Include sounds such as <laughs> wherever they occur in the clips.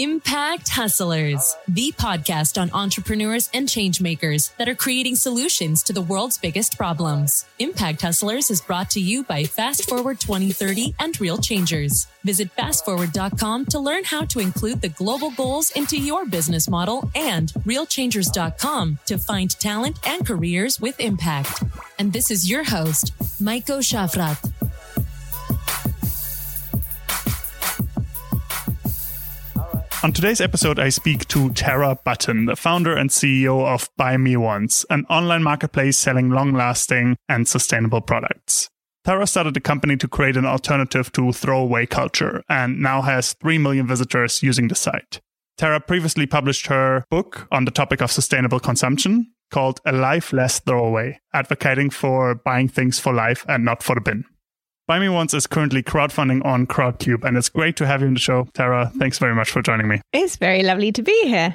Impact Hustlers, the podcast on entrepreneurs and changemakers that are creating solutions to the world's biggest problems. Impact Hustlers is brought to you by Fast Forward 2030 and Real Changers. Visit fastforward.com to learn how to include the global goals into your business model and realchangers.com to find talent and careers with impact. And this is your host, Maiko Schaffrath. On today's episode, I speak to Tara Button, the founder and CEO of Buy Me Once, an online marketplace selling long lasting and sustainable products. Tara started the company to create an alternative to throwaway culture and now has 3 million visitors using the site. Tara previously published her book on the topic of sustainable consumption called A Life Less Throwaway, advocating for buying things for life and not for the bin. Buy Me Once is currently crowdfunding on Crowdcube, and it's great to have you on the show. Tara, thanks very much for joining me. It's very lovely to be here.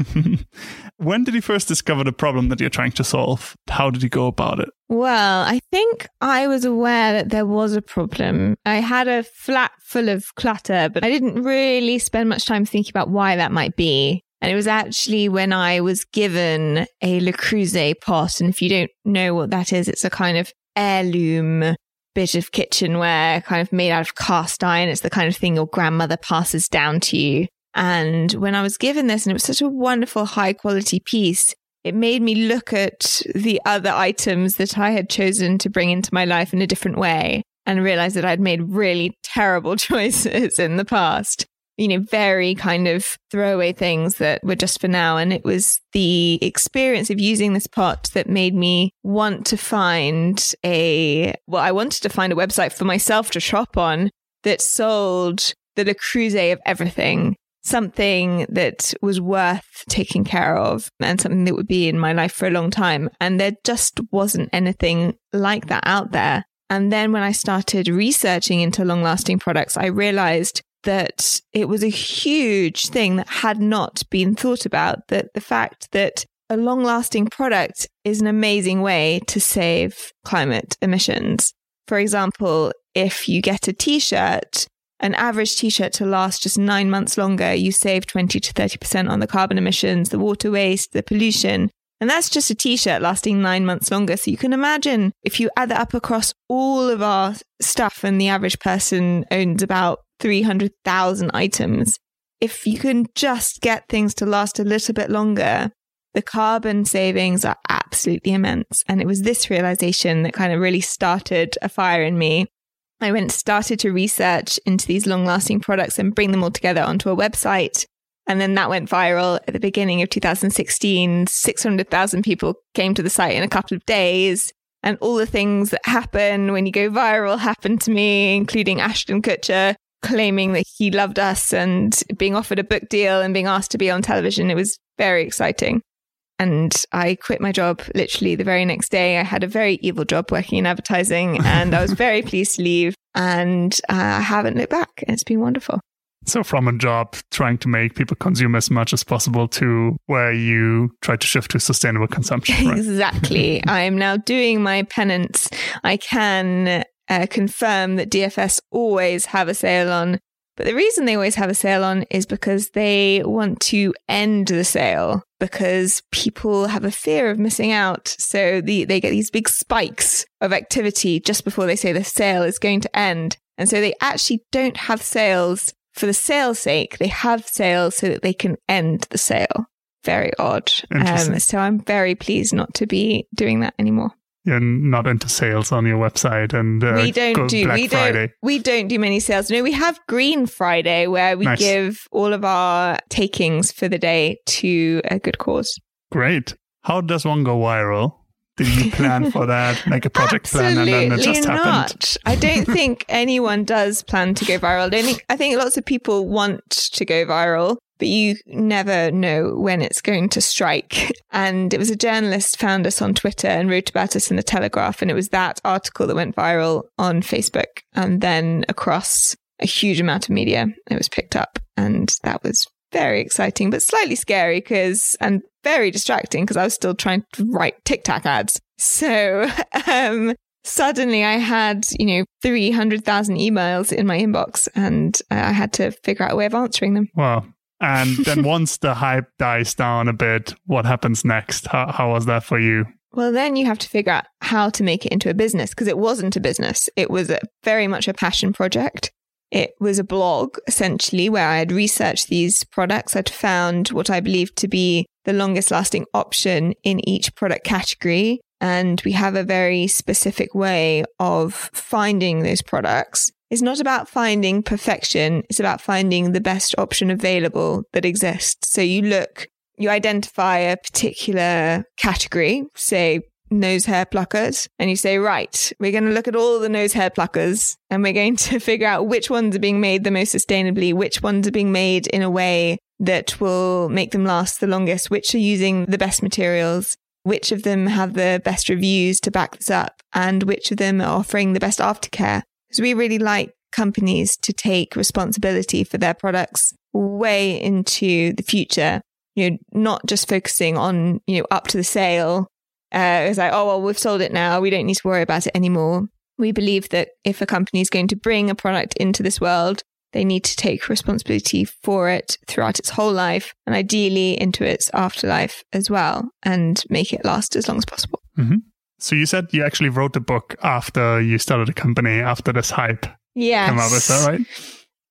<laughs> when did you first discover the problem that you're trying to solve? How did you go about it? Well, I think I was aware that there was a problem. I had a flat full of clutter, but I didn't really spend much time thinking about why that might be. And it was actually when I was given a Le Creuset pot. And if you don't know what that is, it's a kind of heirloom bit of kitchenware kind of made out of cast iron. It's the kind of thing your grandmother passes down to you. And when I was given this, and it was such a wonderful, high quality piece, it made me look at the other items that I had chosen to bring into my life in a different way and realize that I'd made really terrible <laughs> choices in the past you know, very kind of throwaway things that were just for now. And it was the experience of using this pot that made me want to find a, well, I wanted to find a website for myself to shop on that sold the Le Creuset of everything, something that was worth taking care of and something that would be in my life for a long time. And there just wasn't anything like that out there. And then when I started researching into long lasting products, I realized that it was a huge thing that had not been thought about. That the fact that a long lasting product is an amazing way to save climate emissions. For example, if you get a t shirt, an average t shirt to last just nine months longer, you save 20 to 30% on the carbon emissions, the water waste, the pollution. And that's just a t shirt lasting nine months longer. So you can imagine if you add that up across all of our stuff and the average person owns about 300,000 items. If you can just get things to last a little bit longer, the carbon savings are absolutely immense. And it was this realization that kind of really started a fire in me. I went started to research into these long lasting products and bring them all together onto a website. And then that went viral at the beginning of 2016. 600,000 people came to the site in a couple of days. And all the things that happen when you go viral happened to me, including Ashton Kutcher claiming that he loved us and being offered a book deal and being asked to be on television. It was very exciting. And I quit my job literally the very next day. I had a very evil job working in advertising and I was <laughs> very pleased to leave and uh, I haven't looked back. It's been wonderful. So, from a job trying to make people consume as much as possible to where you try to shift to sustainable consumption. Right? <laughs> Exactly. I'm now doing my penance. I can uh, confirm that DFS always have a sale on. But the reason they always have a sale on is because they want to end the sale because people have a fear of missing out. So the, they get these big spikes of activity just before they say the sale is going to end. And so they actually don't have sales for the sale's sake. They have sales so that they can end the sale. Very odd. Um, so I'm very pleased not to be doing that anymore you're not into sales on your website and uh, we don't do Black we Friday. don't we don't do many sales. No we have green friday where we nice. give all of our takings for the day to a good cause. Great. How does one go viral? Did you plan <laughs> for that? Make a project plan and then it just not. happened i don't think <laughs> anyone does plan to go viral. I don't think i think lots of people want to go viral but you never know when it's going to strike. <laughs> And it was a journalist found us on Twitter and wrote about us in the Telegraph. And it was that article that went viral on Facebook and then across a huge amount of media. It was picked up. And that was very exciting, but slightly scary because, and very distracting because I was still trying to write TikTok ads. So, <laughs> um, suddenly I had, you know, 300,000 emails in my inbox and I had to figure out a way of answering them. Wow. And then <laughs> once the hype dies down a bit, what happens next? How, how was that for you? Well, then you have to figure out how to make it into a business because it wasn't a business. It was a, very much a passion project. It was a blog essentially where I had researched these products. I'd found what I believed to be the longest lasting option in each product category. And we have a very specific way of finding those products. It's not about finding perfection. It's about finding the best option available that exists. So you look, you identify a particular category, say nose hair pluckers and you say, right, we're going to look at all the nose hair pluckers and we're going to <laughs> figure out which ones are being made the most sustainably, which ones are being made in a way that will make them last the longest, which are using the best materials, which of them have the best reviews to back this up, and which of them are offering the best aftercare. Because we really like companies to take responsibility for their products way into the future. You know, not just focusing on, you know, up to the sale uh, it's like, oh, well, we've sold it now. We don't need to worry about it anymore. We believe that if a company is going to bring a product into this world, they need to take responsibility for it throughout its whole life and ideally into its afterlife as well and make it last as long as possible. Mm-hmm. So you said you actually wrote the book after you started a company, after this hype yes. came out. Is that right?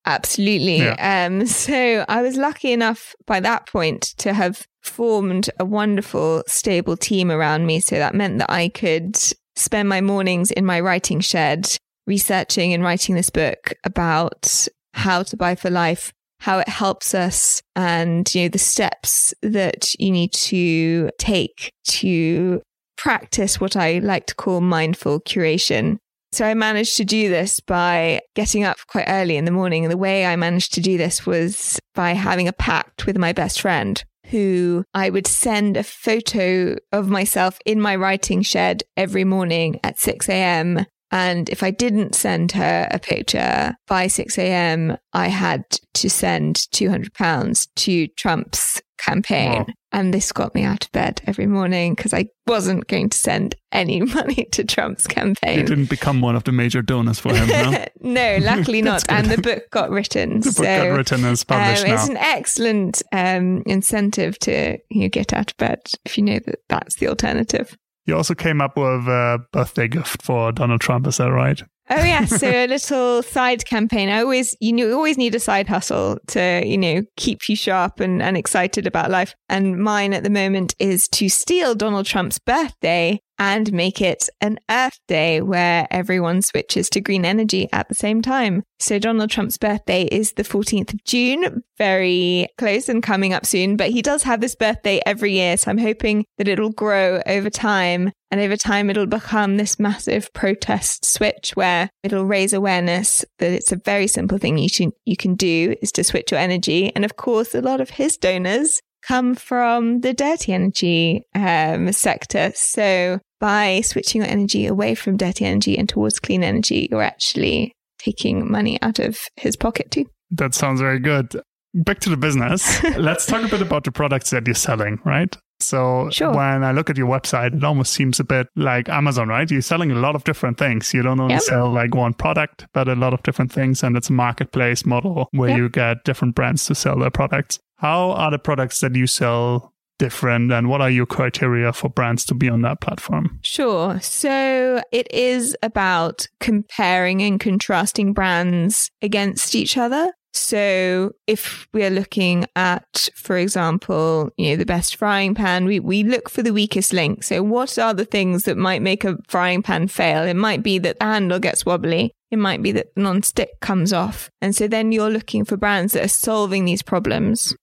Absolutely. Yeah. Um, so I was lucky enough by that point to have formed a wonderful, stable team around me. So that meant that I could spend my mornings in my writing shed researching and writing this book about how to buy for life, how it helps us, and you know the steps that you need to take to practice what I like to call mindful curation. So I managed to do this by getting up quite early in the morning. And the way I managed to do this was by having a pact with my best friend who I would send a photo of myself in my writing shed every morning at 6 a.m. And if I didn't send her a picture by 6 a.m., I had to send 200 pounds to Trump's campaign. Wow. And this got me out of bed every morning because I wasn't going to send <laughs> any money to Trump's campaign. You didn't become one of the major donors for him, no? <laughs> no, luckily <laughs> not. And the book got written. the book got written and published um, now. It's an excellent um, incentive to you know, get out of bed if you know that that's the alternative. You also came up with a birthday gift for Donald Trump, is that right? Oh yeah, so a little side campaign. I always you know always need a side hustle to, you know, keep you sharp and, and excited about life. And mine at the moment is to steal Donald Trump's birthday and make it an Earth Day where everyone switches to green energy at the same time. So Donald Trump's birthday is the 14th of June, very close and coming up soon, but he does have this birthday every year. So I'm hoping that it'll grow over time and over time it'll become this massive protest switch where it'll raise awareness that it's a very simple thing you can, you can do is to switch your energy. And of course, a lot of his donors come from the dirty energy um, sector. So by switching your energy away from dirty energy and towards clean energy, you're actually taking money out of his pocket too. That sounds very good. Back to the business. <laughs> Let's talk a bit about the products that you're selling, right? So sure. when I look at your website, it almost seems a bit like Amazon, right? You're selling a lot of different things. You don't only yep. sell like one product, but a lot of different things. And it's a marketplace model where yep. you get different brands to sell their products. How are the products that you sell different and what are your criteria for brands to be on that platform? Sure. So it is about comparing and contrasting brands against each other. So if we are looking at, for example, you know, the best frying pan, we, we look for the weakest link. So what are the things that might make a frying pan fail? It might be that the handle gets wobbly. It might be that non-stick comes off. And so then you're looking for brands that are solving these problems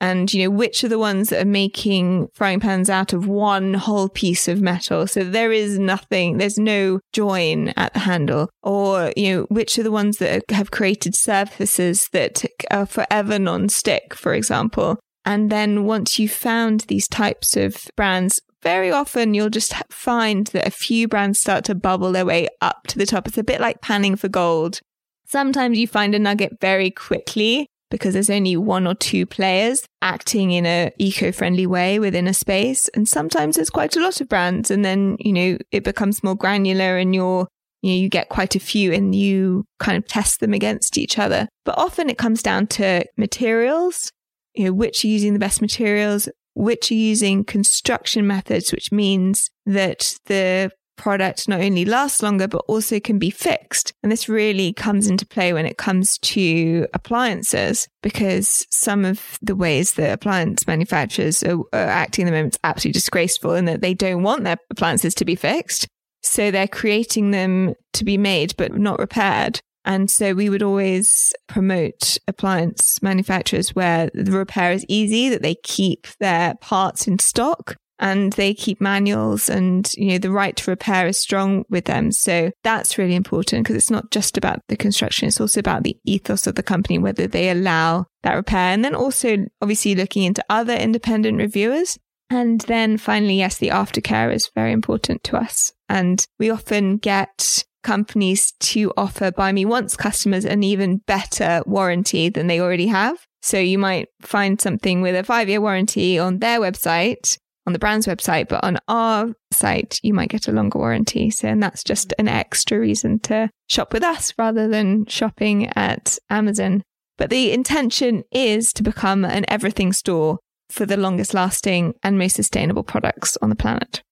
and you know which are the ones that are making frying pans out of one whole piece of metal? So there is nothing there's no join at the handle. Or you know which are the ones that have created surfaces that are forever non-stick for example? And then once you've found these types of brands very often you'll just find that a few brands start to bubble their way up to the top. It's a bit like panning for gold. Sometimes you find a nugget very quickly because there's only one or two players acting in a eco-friendly way within a space. And sometimes there's quite a lot of brands and then, you know, it becomes more granular and you're, you know, you get quite a few and you kind of test them against each other. But often it comes down to materials. you know, which are using the best materials, which are using construction methods, which means that the product not only lasts longer, but also can be fixed. And this really comes into play when it comes to appliances, because some of the ways that appliance manufacturers are, are acting at the moment is absolutely disgraceful in that they don't want their appliances to be fixed. So they're creating them to be made, but not repaired. And so we would always promote appliance manufacturers where the repair is easy, that they keep their parts in stock and they keep manuals and you know the right to repair is strong with them. So that's really important because it's not just about the construction it's also about the ethos of the company whether they allow that repair. And then also obviously looking into other independent reviewers. And then finally yes the aftercare is very important to us. And we often get companies to offer buy me once customers an even better warranty than they already have. So you might find something with a five year warranty on their website on the brand's website, but on our site, you might get a longer warranty. So, and that's just an extra reason to shop with us rather than shopping at Amazon. But the intention is to become an everything store for the longest lasting and most sustainable products on the planet.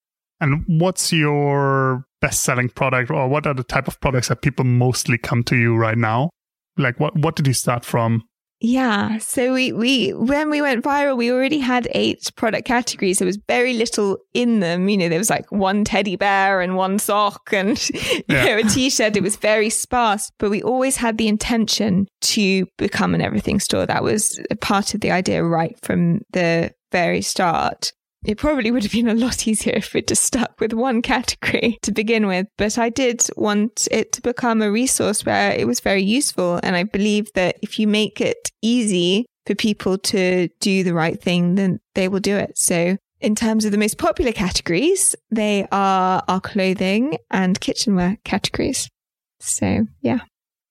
And what's your best selling product, or what are the type of products that people mostly come to you right now? Like, what, what did you start from? Yeah. So we, we, when we went viral, we already had eight product categories. There was very little in them. You know, there was like one teddy bear and one sock and <laughs> yeah. know, a t-shirt. It was very sparse, but we always had the intention to become an everything store. That was part of the idea right from the very start it probably would have been a lot easier if it just stuck with one category to begin with. But I did want it to become a resource where it was very useful. And I believe that if you make it easy for people to do the right thing, then they will do it. So in terms of the most popular categories, they are our clothing and kitchenware categories. So yeah.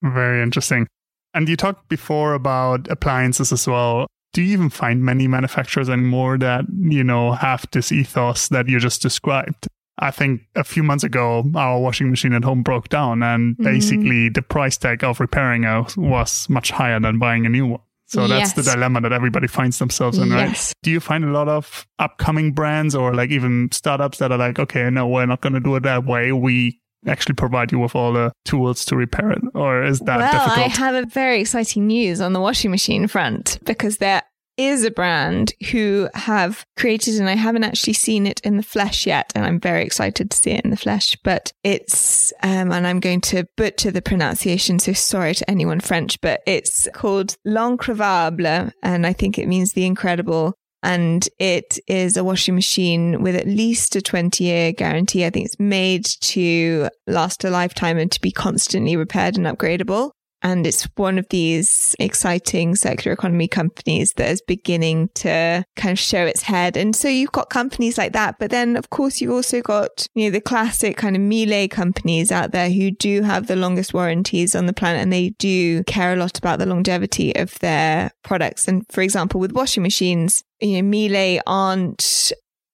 Very interesting. And you talked before about appliances as well do you even find many manufacturers anymore that, you know, have this ethos that you just described? I think a few months ago, our washing machine at home broke down, and mm-hmm. basically the price tag of repairing it was much higher than buying a new one. So that's yes. the dilemma that everybody finds themselves in, right? Yes. Do you find a lot of upcoming brands or like even startups that are like, okay, no, we're not going to do it that way. We actually provide you with all the tools to repair it? Or is that well, difficult? I have a very exciting news on the washing machine front because there is a brand who have created, and I haven't actually seen it in the flesh yet, and I'm very excited to see it in the flesh. But it's, um, and I'm going to butcher the pronunciation, so sorry to anyone French, but it's called L'Increvable, and I think it means the incredible and it is a washing machine with at least a 20 year guarantee. I think it's made to last a lifetime and to be constantly repaired and upgradable. And it's one of these exciting circular economy companies that is beginning to kind of show its head. And so you've got companies like that. But then, of course, you've also got, you know, the classic kind of Miele companies out there who do have the longest warranties on the planet and they do care a lot about the longevity of their products. And for example, with washing machines, you know, Miele aren't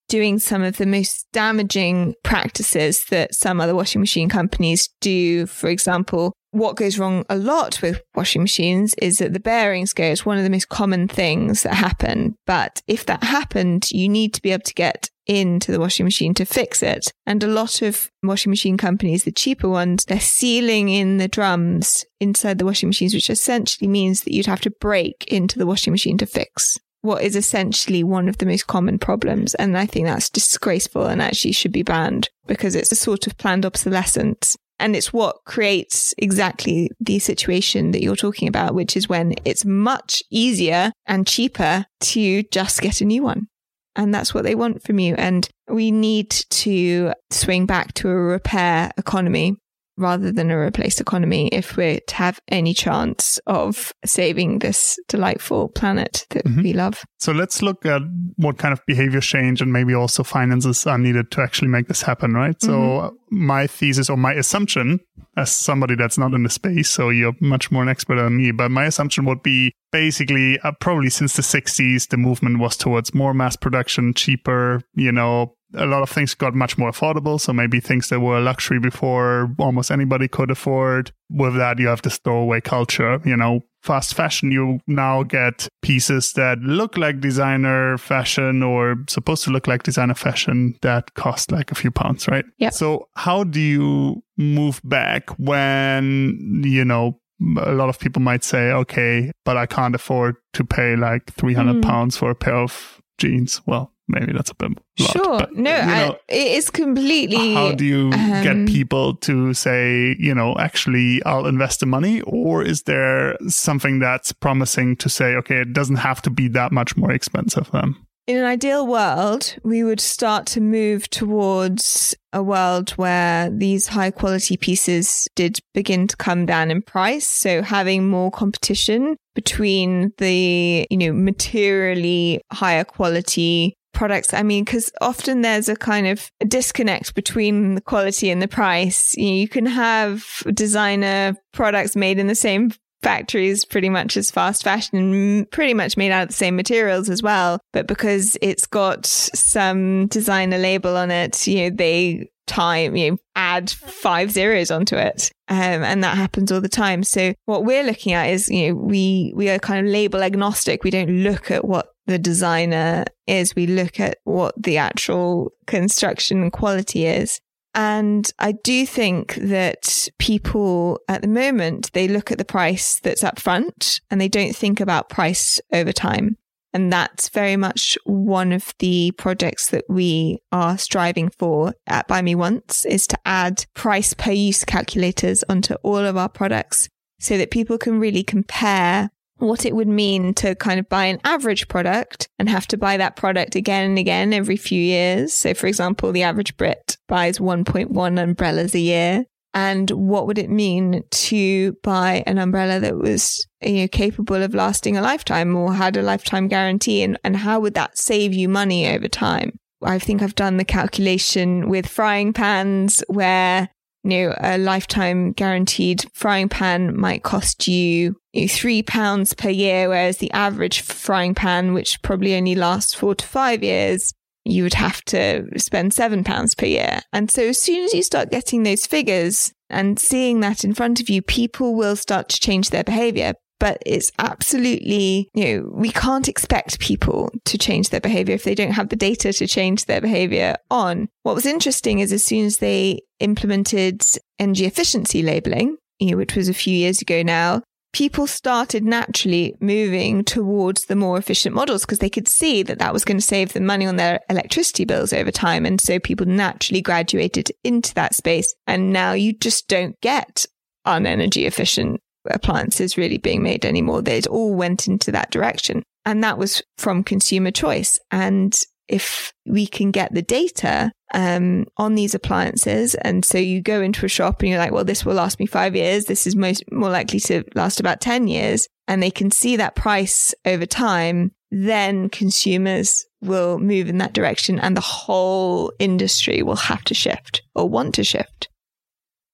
doing some of the most damaging practices that some other washing machine companies do. For example, what goes wrong a lot with washing machines is that the bearings go. It's one of the most common things that happen. But if that happened, you need to be able to get into the washing machine to fix it. And a lot of washing machine companies, the cheaper ones, they're sealing in the drums inside the washing machines, which essentially means that you'd have to break into the washing machine to fix what is essentially one of the most common problems. And I think that's disgraceful and actually should be banned because it's a sort of planned obsolescence. And it's what creates exactly the situation that you're talking about, which is when it's much easier and cheaper to just get a new one. And that's what they want from you. And we need to swing back to a repair economy rather than a replaced economy if we're to have any chance of saving this delightful planet that mm-hmm. we love. So let's look at what kind of behavior change and maybe also finances are needed to actually make this happen, right? Mm-hmm. So my thesis or my assumption as somebody that's not in the space, so you're much more an expert than me, but my assumption would be basically uh, probably since the 60s, the movement was towards more mass production, cheaper, you know, a lot of things got much more affordable. So maybe things that were a luxury before almost anybody could afford. With that, you have this throwaway culture. You know, fast fashion, you now get pieces that look like designer fashion or supposed to look like designer fashion that cost like a few pounds, right? Yeah. So how do you move back when, you know, a lot of people might say, okay, but I can't afford to pay like 300 mm. pounds for a pair of jeans. Well, maybe that's a bit lot, sure. but, no you know, I, it is completely how do you um, get people to say you know actually i'll invest the money? Or is there something that's promising to say okay it doesn't have to be that much more expensive then? In an ideal world, we would start to move towards a world where these high quality pieces did begin to come down in price. So having more competition between the, you know, materially higher quality products. I mean, because often there's a kind of disconnect between the quality and the price. You, know, you can have designer products made in the same factories pretty much as fast fashion pretty much made out of the same materials as well. But because it's got some designer label on it, you know, they time, you know, add five zeros onto it. Um, and that happens all the time. So what we're looking at is, you know, we, we are kind of label agnostic. We don't look at what the designer is. We look at what the actual construction quality is. And I do think that people at the moment, they look at the price that's up front and they don't think about price over time. And that's very much one of the projects that we are striving for at Buy Me Once is to add price per use calculators onto all of our products so that people can really compare what it would mean to kind of buy an average product and have to buy that product again and again every few years. So, for example, the average Brit buys 1.1 umbrellas a year. And what would it mean to buy an umbrella that was you know, capable of lasting a lifetime or had a lifetime guarantee? And, and how would that save you money over time? I think I've done the calculation with frying pans where you know, a lifetime guaranteed frying pan might cost you, you know, three pounds per year, whereas the average frying pan, which probably only lasts four to five years, you would have to spend seven pounds per year. And so as soon as you start getting those figures and seeing that in front of you, people will start to change their behavior but it's absolutely, you know, we can't expect people to change their behavior if they don't have the data to change their behavior on. What was interesting is as soon as they implemented energy efficiency labeling, you know, which was a few years ago now, people started naturally moving towards the more efficient models because they could see that that was going to save them money on their electricity bills over time. And so people naturally graduated into that space. And now you just don't get unenergy efficient appliances really being made anymore. They all went into that direction. And that was from consumer choice. And if we can get the data um, on these appliances, and so you go into a shop and you're like, well, this will last me five years. This is most more likely to last about 10 years. And they can see that price over time, then consumers will move in that direction and the whole industry will have to shift or want to shift.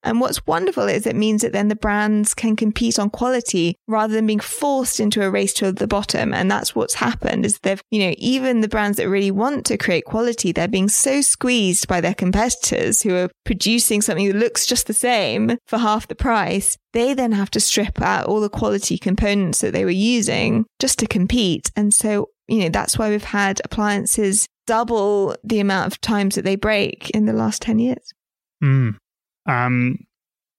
And what's wonderful is it means that then the brands can compete on quality rather than being forced into a race to the bottom. And that's what's happened is they've, you know, even the brands that really want to create quality, they're being so squeezed by their competitors who are producing something that looks just the same for half the price. They then have to strip out all the quality components that they were using just to compete. And so, you know, that's why we've had appliances double the amount of times that they break in the last 10 years. Mm. Um,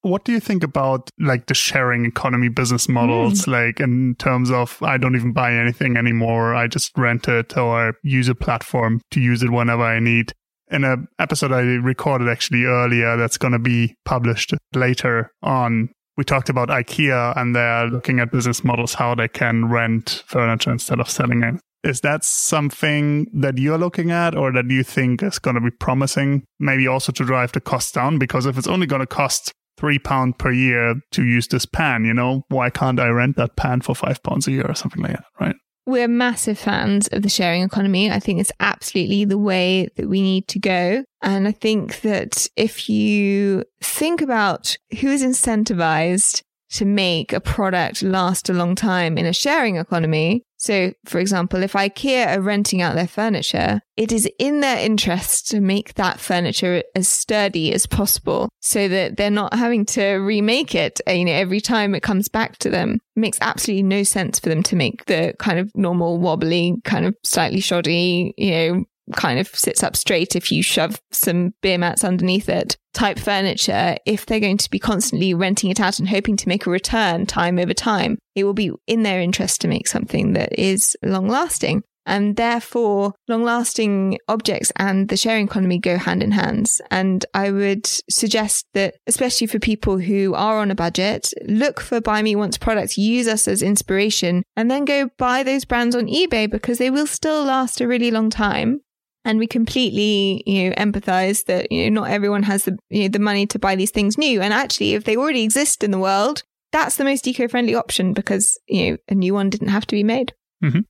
what do you think about like the sharing economy business models mm. like in terms of i don't even buy anything anymore i just rent it or use a platform to use it whenever i need in an episode i recorded actually earlier that's going to be published later on we talked about ikea and they're looking at business models how they can rent furniture instead of selling it is that something that you're looking at or that you think is going to be promising? Maybe also to drive the cost down? Because if it's only going to cost three pound per year to use this pan, you know, why can't I rent that pan for five pounds a year or something like that, right? We're massive fans of the sharing economy. I think it's absolutely the way that we need to go. And I think that if you think about who is incentivized to make a product last a long time in a sharing economy. So, for example, if IKEA are renting out their furniture, it is in their interest to make that furniture as sturdy as possible so that they're not having to remake it uh, you know, every time it comes back to them. It makes absolutely no sense for them to make the kind of normal wobbly, kind of slightly shoddy, you know, kind of sits up straight if you shove some beer mats underneath it type furniture, if they're going to be constantly renting it out and hoping to make a return time over time, it will be in their interest to make something that is long lasting. And therefore, long lasting objects and the sharing economy go hand in hand. And I would suggest that, especially for people who are on a budget, look for Buy Me Once products, use us as inspiration, and then go buy those brands on eBay because they will still last a really long time and we completely you know empathize that you know not everyone has the you know, the money to buy these things new and actually if they already exist in the world that's the most eco-friendly option because you know a new one didn't have to be made mm-hmm.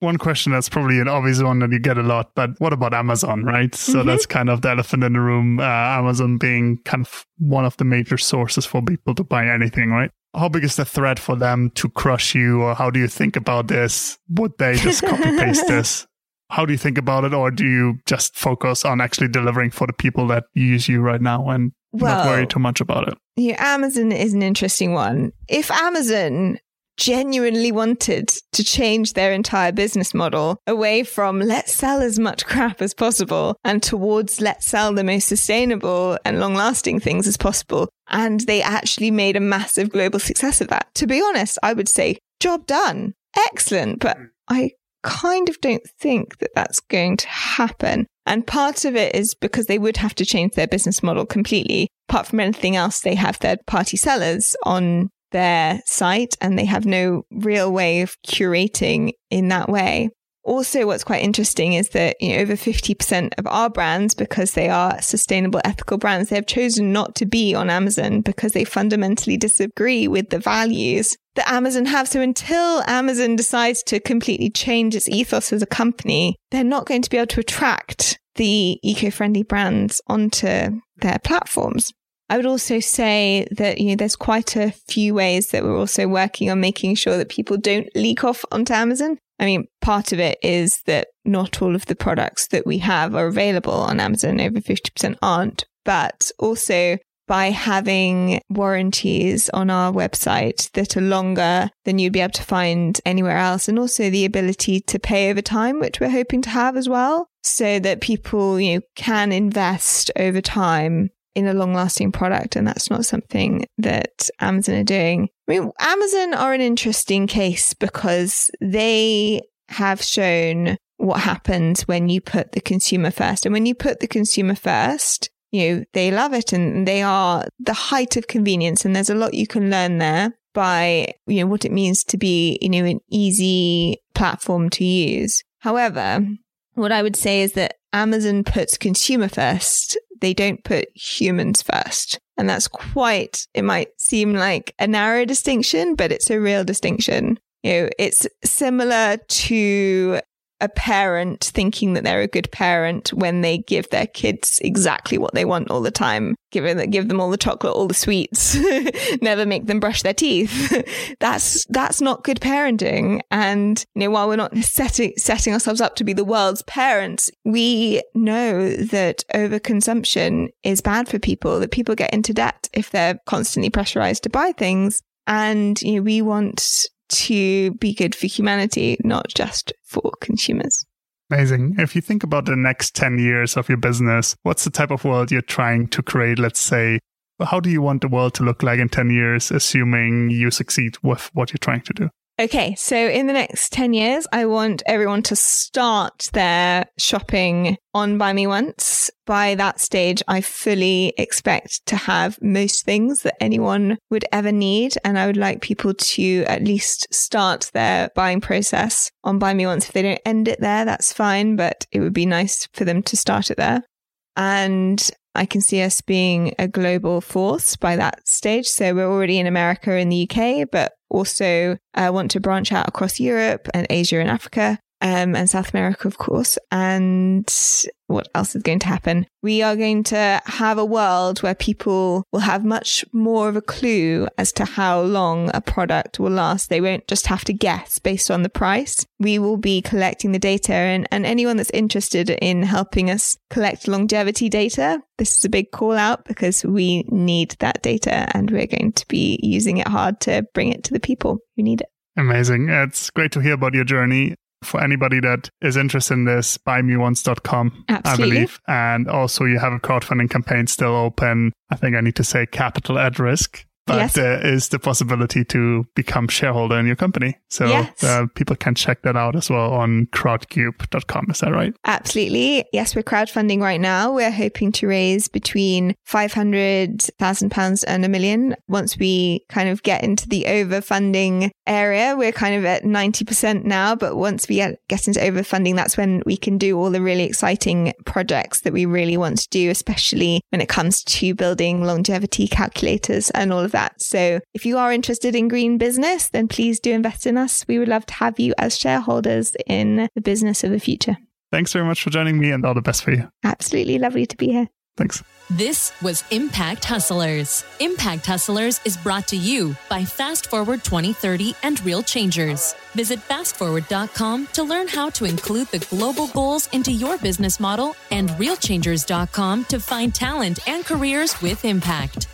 One question that's probably an obvious one that you get a lot, but what about Amazon, right? So mm-hmm. that's kind of the elephant in the room. Uh, Amazon being kind of one of the major sources for people to buy anything, right? How big is the threat for them to crush you, or how do you think about this? Would they just copy paste <laughs> this? How do you think about it or do you just focus on actually delivering for the people that use you right now and well, not worry too much about it yeah amazon is an interesting one if amazon genuinely wanted to change their entire business model away from let's sell as much crap as possible and towards let's sell the most sustainable and long lasting things as possible. And they actually made a massive global success of that. To be honest, I would say job done. Excellent. But I kind of don't think that that's going to happen. And part of it is because they would have to change their business model completely. Apart from anything else, they have third party sellers on their site and they have no real way of curating in that way. Also, what's quite interesting is that you know, over 50% of our brands, because they are sustainable, ethical brands, they have chosen not to be on Amazon because they fundamentally disagree with the values that Amazon have. So until Amazon decides to completely change its ethos as a company, they're not going to be able to attract the eco-friendly brands onto their platforms. I would also say that, you know, there's quite a few ways that we're also working on making sure that people don't leak off onto Amazon. I mean, part of it is that not all of the products that we have are available on Amazon. Over 50% aren't. But also by having warranties on our website that are longer than you'd be able to find anywhere else. And also the ability to pay over time, which we're hoping to have as well. So that people, you know, can invest over time in a long lasting product. And that's not something that Amazon are doing. I mean, Amazon are an interesting case because they have shown what happens when you put the consumer first. And when you put the consumer first, you know, they love it and they are the height of convenience. And there's a lot you can learn there by, you know, what it means to be, you know, an easy platform to use. However, what I would say is that Amazon puts consumer first. They don't put humans first. And that's quite, it might seem like a narrow distinction, but it's a real distinction. You know, it's similar to a parent thinking that they're a good parent when they give their kids exactly what they want all the time. Give them, give them all the chocolate, all the sweets, <laughs> never make them brush their teeth. <laughs> that's, that's not good parenting. And, you know, while we're not setting, setting ourselves up to be the world's parents, we know that overconsumption is bad for people, that people get into debt if they're constantly pressurized to buy things. And, you know, we want to be good for humanity, not just for consumers. Amazing. If you think about the next 10 years of your business, what's the type of world you're trying to create? Let's say, how do you want the world to look like in 10 years, assuming you succeed with what you're trying to do? Okay, so in the next 10 years, I want everyone to start their shopping on Buy Me Once. By that stage, I fully expect to have most things that anyone would ever need. And I would like people to at least start their buying process on Buy Me Once. If they don't end it there, that's fine, but it would be nice for them to start it there. And I can see us being a global force by that stage. So we're already in America and the UK, but also uh, want to branch out across Europe and Asia and Africa. Um, and South America, of course. And what else is going to happen? We are going to have a world where people will have much more of a clue as to how long a product will last. They won't just have to guess based on the price. We will be collecting the data and, and anyone that's interested in helping us collect longevity data, this is a big call out because we need that data and we're going to be using it hard to bring it to the people who need it. Amazing. It's great to hear about your journey for anybody that is interested in this, buymeonce.com, Absolutely. I believe. And also you have a crowdfunding campaign still open. I think I need to say capital at risk. But Yes. there is the possibility to become shareholder in your company. So Yes. uh, people can check that out as well on crowdcube.com. Is that right? Absolutely. Yes, we're crowdfunding right now. We're hoping to raise between £500,000 and a million. Once we kind of get into the overfunding area, we're kind of at 90% now. But once we get, get into overfunding, that's when we can do all the really exciting projects that we really want to do, especially when it comes to building longevity calculators and all of that. So if you are interested in green business, then please do invest in us. We would love to have you as shareholders in the business of the future. Thanks very much for joining me and all the best for you. Absolutely lovely to be here. Thanks. This was Impact Hustlers. Impact Hustlers is brought to you by Fast Forward 2030 and Real Changers. Visit fastforward.com to learn how to include the global goals into your business model and realchangers.com to find talent and careers with impact.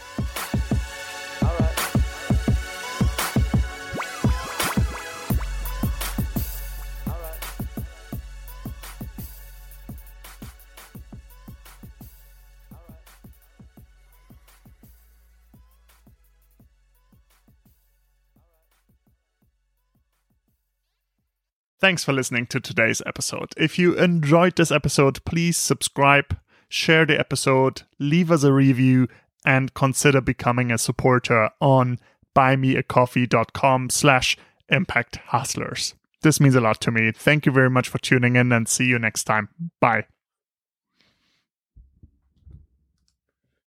Thanks for listening to today's episode. If you enjoyed this episode, please subscribe, share the episode, leave us a review, and consider becoming a supporter on buymeacoffee.com slash impact hustlers. This means a lot to me. Thank you very much for tuning in and see you next time. Bye.